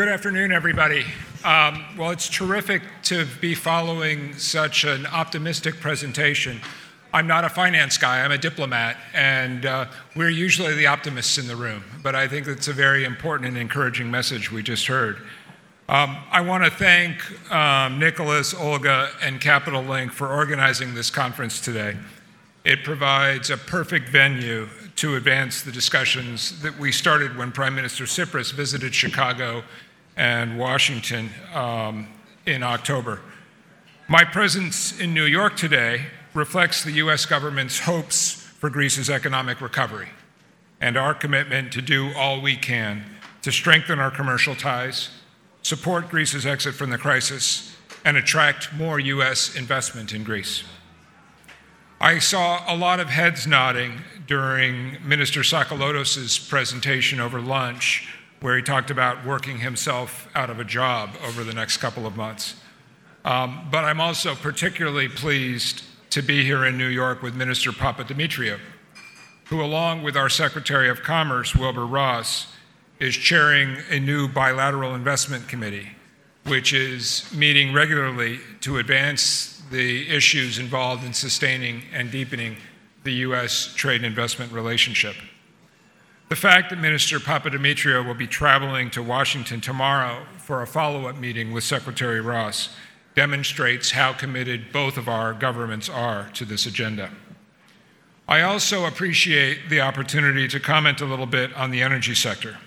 Good afternoon, everybody. Um, well, it's terrific to be following such an optimistic presentation. I'm not a finance guy, I'm a diplomat, and uh, we're usually the optimists in the room, but I think it's a very important and encouraging message we just heard. Um, I want to thank um, Nicholas, Olga, and Capital Link for organizing this conference today. It provides a perfect venue to advance the discussions that we started when Prime Minister Tsipras visited Chicago and Washington um, in October. My presence in New York today reflects the U.S. government's hopes for Greece's economic recovery and our commitment to do all we can to strengthen our commercial ties, support Greece's exit from the crisis, and attract more U.S. investment in Greece. I saw a lot of heads nodding during Minister Tsakalotos' presentation over lunch, where he talked about working himself out of a job over the next couple of months. Um, but I'm also particularly pleased to be here in New York with Minister Papa Papadimitriou, who, along with our Secretary of Commerce, Wilbur Ross, is chairing a new bilateral investment committee, which is meeting regularly to advance the issues involved in sustaining and deepening the U.S. trade and investment relationship. The fact that Minister Papadimitriou will be traveling to Washington tomorrow for a follow up meeting with Secretary Ross demonstrates how committed both of our governments are to this agenda. I also appreciate the opportunity to comment a little bit on the energy sector,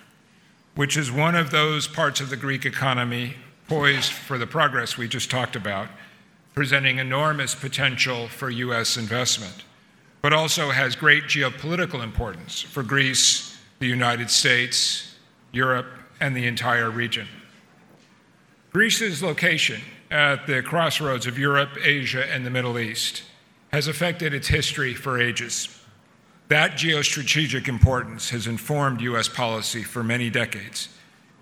which is one of those parts of the Greek economy poised for the progress we just talked about presenting enormous potential for U.S. investment, but also has great geopolitical importance for Greece, the United States, Europe, and the entire region. Greece's location at the crossroads of Europe, Asia, and the Middle East has affected its history for ages. That geostrategic importance has informed U.S. policy for many decades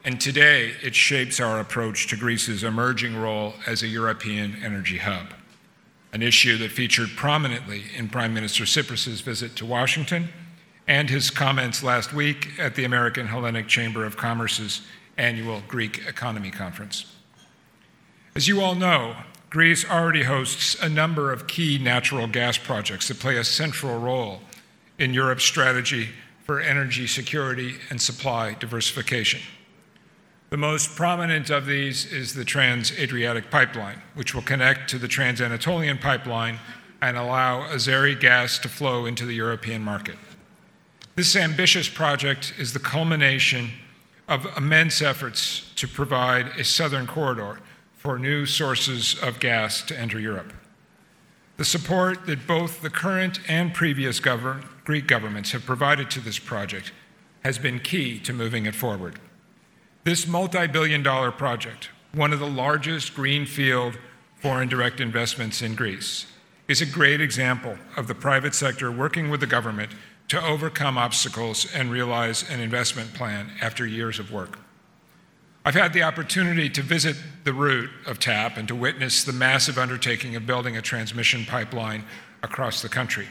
and today it shapes our approach to Greece's emerging role as a European energy hub, an issue that featured prominently in Prime Minister Tsipras' visit to Washington and his comments last week at the American Hellenic Chamber of Commerce's annual Greek Economy Conference. As you all know, Greece already hosts a number of key natural gas projects that play a central role in Europe's strategy for energy security and supply diversification. The most prominent of these is the Trans Adriatic Pipeline, which will connect to the Trans Anatolian Pipeline and allow Azeri gas to flow into the European market. This ambitious project is the culmination of immense efforts to provide a southern corridor for new sources of gas to enter Europe. The support that both the current and previous govern- Greek governments have provided to this project has been key to moving it forward. This multi billion dollar project, one of the largest greenfield foreign direct investments in Greece, is a great example of the private sector working with the government to overcome obstacles and realize an investment plan after years of work. I've had the opportunity to visit the route of TAP and to witness the massive undertaking of building a transmission pipeline across the country.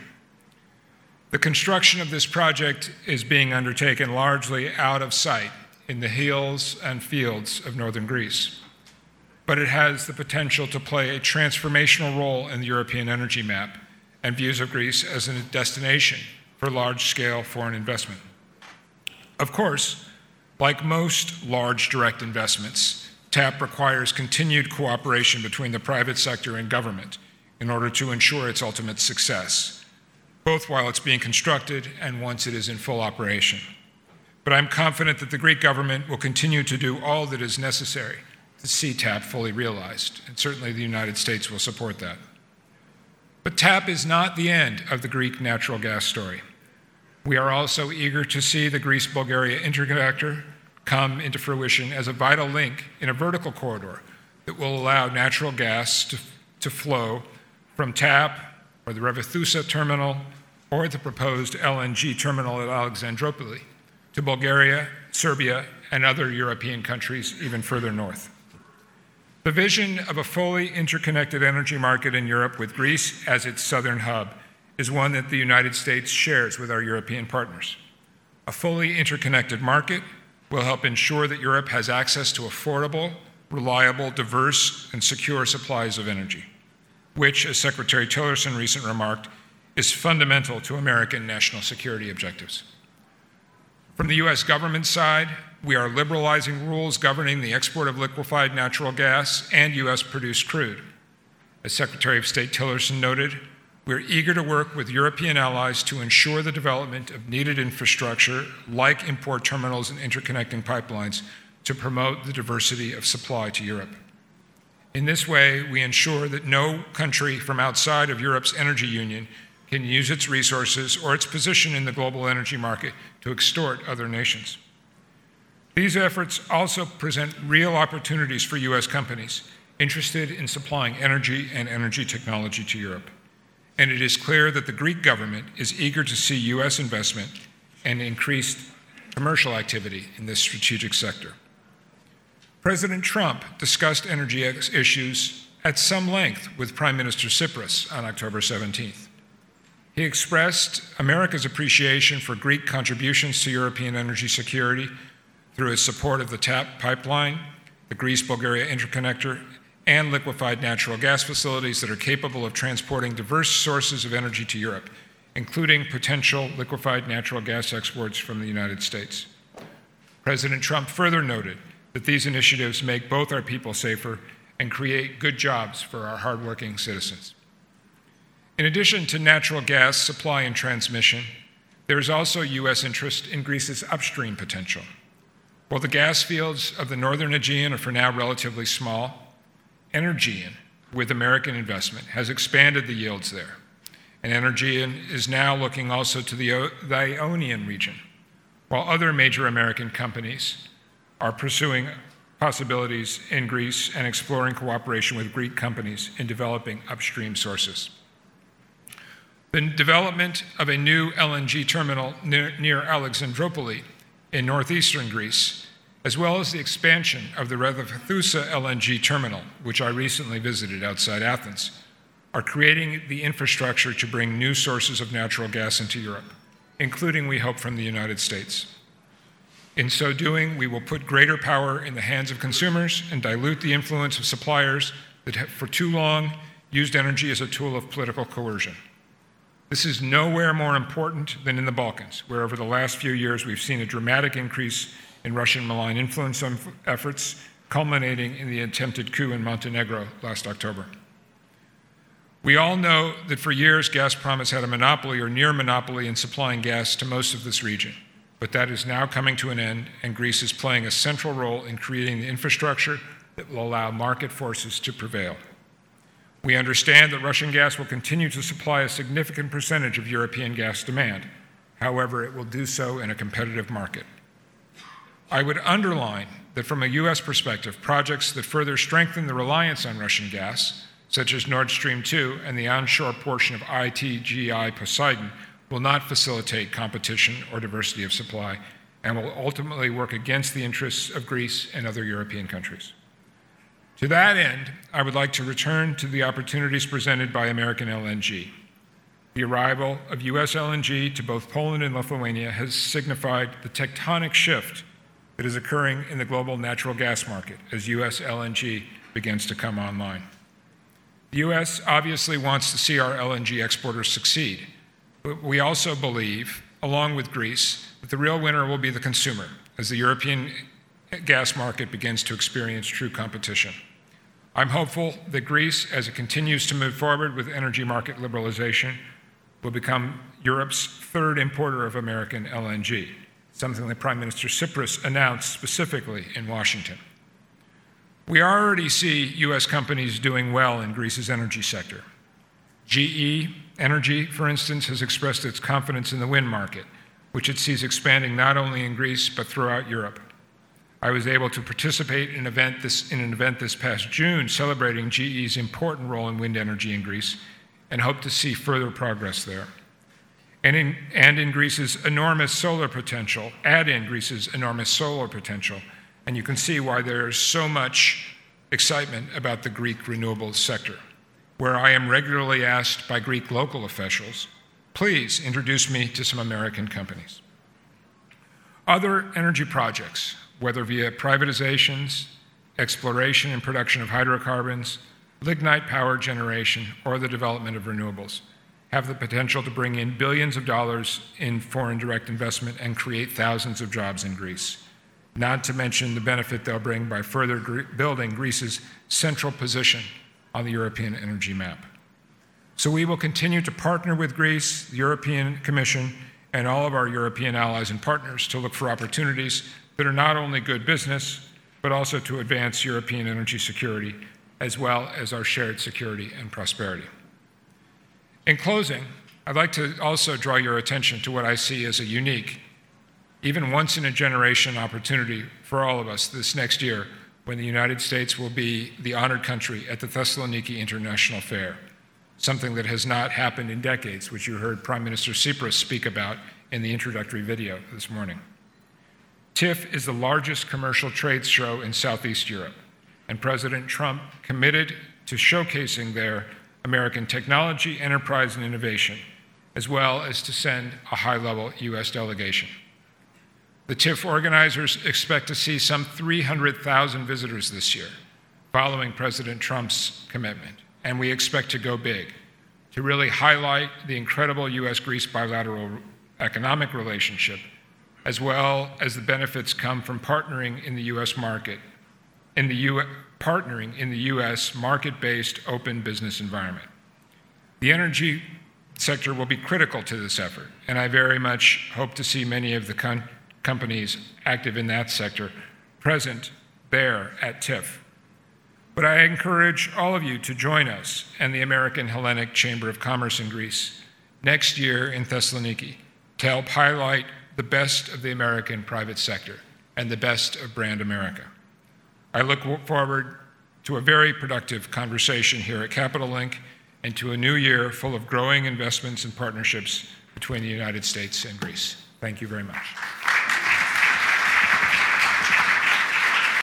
The construction of this project is being undertaken largely out of sight in the hills and fields of northern Greece. But it has the potential to play a transformational role in the European energy map and views of Greece as a destination for large scale foreign investment. Of course, like most large direct investments, TAP requires continued cooperation between the private sector and government in order to ensure its ultimate success, both while it's being constructed and once it is in full operation. But I'm confident that the Greek government will continue to do all that is necessary to see TAP fully realized, and certainly the United States will support that. But TAP is not the end of the Greek natural gas story. We are also eager to see the Greece Bulgaria interconnector come into fruition as a vital link in a vertical corridor that will allow natural gas to, to flow from TAP or the Revithoussa terminal or the proposed LNG terminal at Alexandroupoli to Bulgaria, Serbia, and other European countries even further north. The vision of a fully interconnected energy market in Europe with Greece as its southern hub is one that the United States shares with our European partners. A fully interconnected market will help ensure that Europe has access to affordable, reliable, diverse, and secure supplies of energy, which, as Secretary Tillerson recently remarked, is fundamental to American national security objectives. From the U.S. government side, we are liberalizing rules governing the export of liquefied natural gas and U.S. produced crude. As Secretary of State Tillerson noted, we're eager to work with European allies to ensure the development of needed infrastructure like import terminals and interconnecting pipelines to promote the diversity of supply to Europe. In this way, we ensure that no country from outside of Europe's energy union can use its resources or its position in the global energy market to extort other nations. These efforts also present real opportunities for U.S. companies interested in supplying energy and energy technology to Europe. And it is clear that the Greek government is eager to see U.S. investment and increased commercial activity in this strategic sector. President Trump discussed energy issues at some length with Prime Minister Tsipras on October 17th. He expressed America's appreciation for Greek contributions to European energy security through his support of the TAP pipeline, the Greece Bulgaria interconnector, and liquefied natural gas facilities that are capable of transporting diverse sources of energy to Europe, including potential liquefied natural gas exports from the United States. President Trump further noted that these initiatives make both our people safer and create good jobs for our hardworking citizens. In addition to natural gas supply and transmission, there is also U.S. interest in Greece's upstream potential. While the gas fields of the northern Aegean are for now relatively small, Energean, with American investment, has expanded the yields there. And Energean is now looking also to the, the Ionian region, while other major American companies are pursuing possibilities in Greece and exploring cooperation with Greek companies in developing upstream sources. The development of a new LNG terminal near, near Alexandroupoli in northeastern Greece, as well as the expansion of the Revithoussa LNG terminal, which I recently visited outside Athens, are creating the infrastructure to bring new sources of natural gas into Europe, including, we hope, from the United States. In so doing, we will put greater power in the hands of consumers and dilute the influence of suppliers that have for too long used energy as a tool of political coercion. This is nowhere more important than in the Balkans, where over the last few years we've seen a dramatic increase in Russian malign influence efforts, culminating in the attempted coup in Montenegro last October. We all know that for years Gazprom has had a monopoly or near monopoly in supplying gas to most of this region, but that is now coming to an end, and Greece is playing a central role in creating the infrastructure that will allow market forces to prevail. We understand that Russian gas will continue to supply a significant percentage of European gas demand. However, it will do so in a competitive market. I would underline that from a U.S. perspective, projects that further strengthen the reliance on Russian gas, such as Nord Stream 2 and the onshore portion of ITGI Poseidon, will not facilitate competition or diversity of supply and will ultimately work against the interests of Greece and other European countries. To that end, I would like to return to the opportunities presented by American LNG. The arrival of U.S. LNG to both Poland and Lithuania has signified the tectonic shift that is occurring in the global natural gas market as U.S. LNG begins to come online. The U.S. obviously wants to see our LNG exporters succeed, but we also believe, along with Greece, that the real winner will be the consumer as the European gas market begins to experience true competition. I'm hopeful that Greece, as it continues to move forward with energy market liberalization, will become Europe's third importer of American LNG, something that Prime Minister Tsipras announced specifically in Washington. We already see U.S. companies doing well in Greece's energy sector. GE Energy, for instance, has expressed its confidence in the wind market, which it sees expanding not only in Greece but throughout Europe. I was able to participate in event this, in an event this past June celebrating GE's important role in wind energy in Greece and hope to see further progress there. And in, and in Greece's enormous solar potential, add in Greece's enormous solar potential, and you can see why there is so much excitement about the Greek renewables sector, where I am regularly asked by Greek local officials, please introduce me to some American companies. Other energy projects, whether via privatizations, exploration and production of hydrocarbons, lignite power generation, or the development of renewables, have the potential to bring in billions of dollars in foreign direct investment and create thousands of jobs in Greece. Not to mention the benefit they'll bring by further building Greece's central position on the European energy map. So we will continue to partner with Greece, the European Commission, and all of our European allies and partners to look for opportunities that are not only good business, but also to advance European energy security, as well as our shared security and prosperity. In closing, I'd like to also draw your attention to what I see as a unique, even once in a generation opportunity for all of us this next year when the United States will be the honored country at the Thessaloniki International Fair, something that has not happened in decades, which you heard Prime Minister Tsipras speak about in the introductory video this morning. TIFF is the largest commercial trade show in Southeast Europe, and President Trump committed to showcasing there American technology, enterprise, and innovation, as well as to send a high level U.S. delegation. The TIFF organizers expect to see some 300,000 visitors this year, following President Trump's commitment, and we expect to go big to really highlight the incredible U.S. Greece bilateral economic relationship, as well as the benefits come from partnering in the U.S. market, in the U- partnering in the U.S. market based open business environment. The energy sector will be critical to this effort, and I very much hope to see many of the con- companies active in that sector present there at TIFF. But I encourage all of you to join us and the American Hellenic Chamber of Commerce in Greece next year in Thessaloniki to help highlight the best of the American private sector and the best of brand America. I look forward to a very productive conversation here at Capital Link and to a new year full of growing investments and partnerships between the United States and Greece. Thank you very much.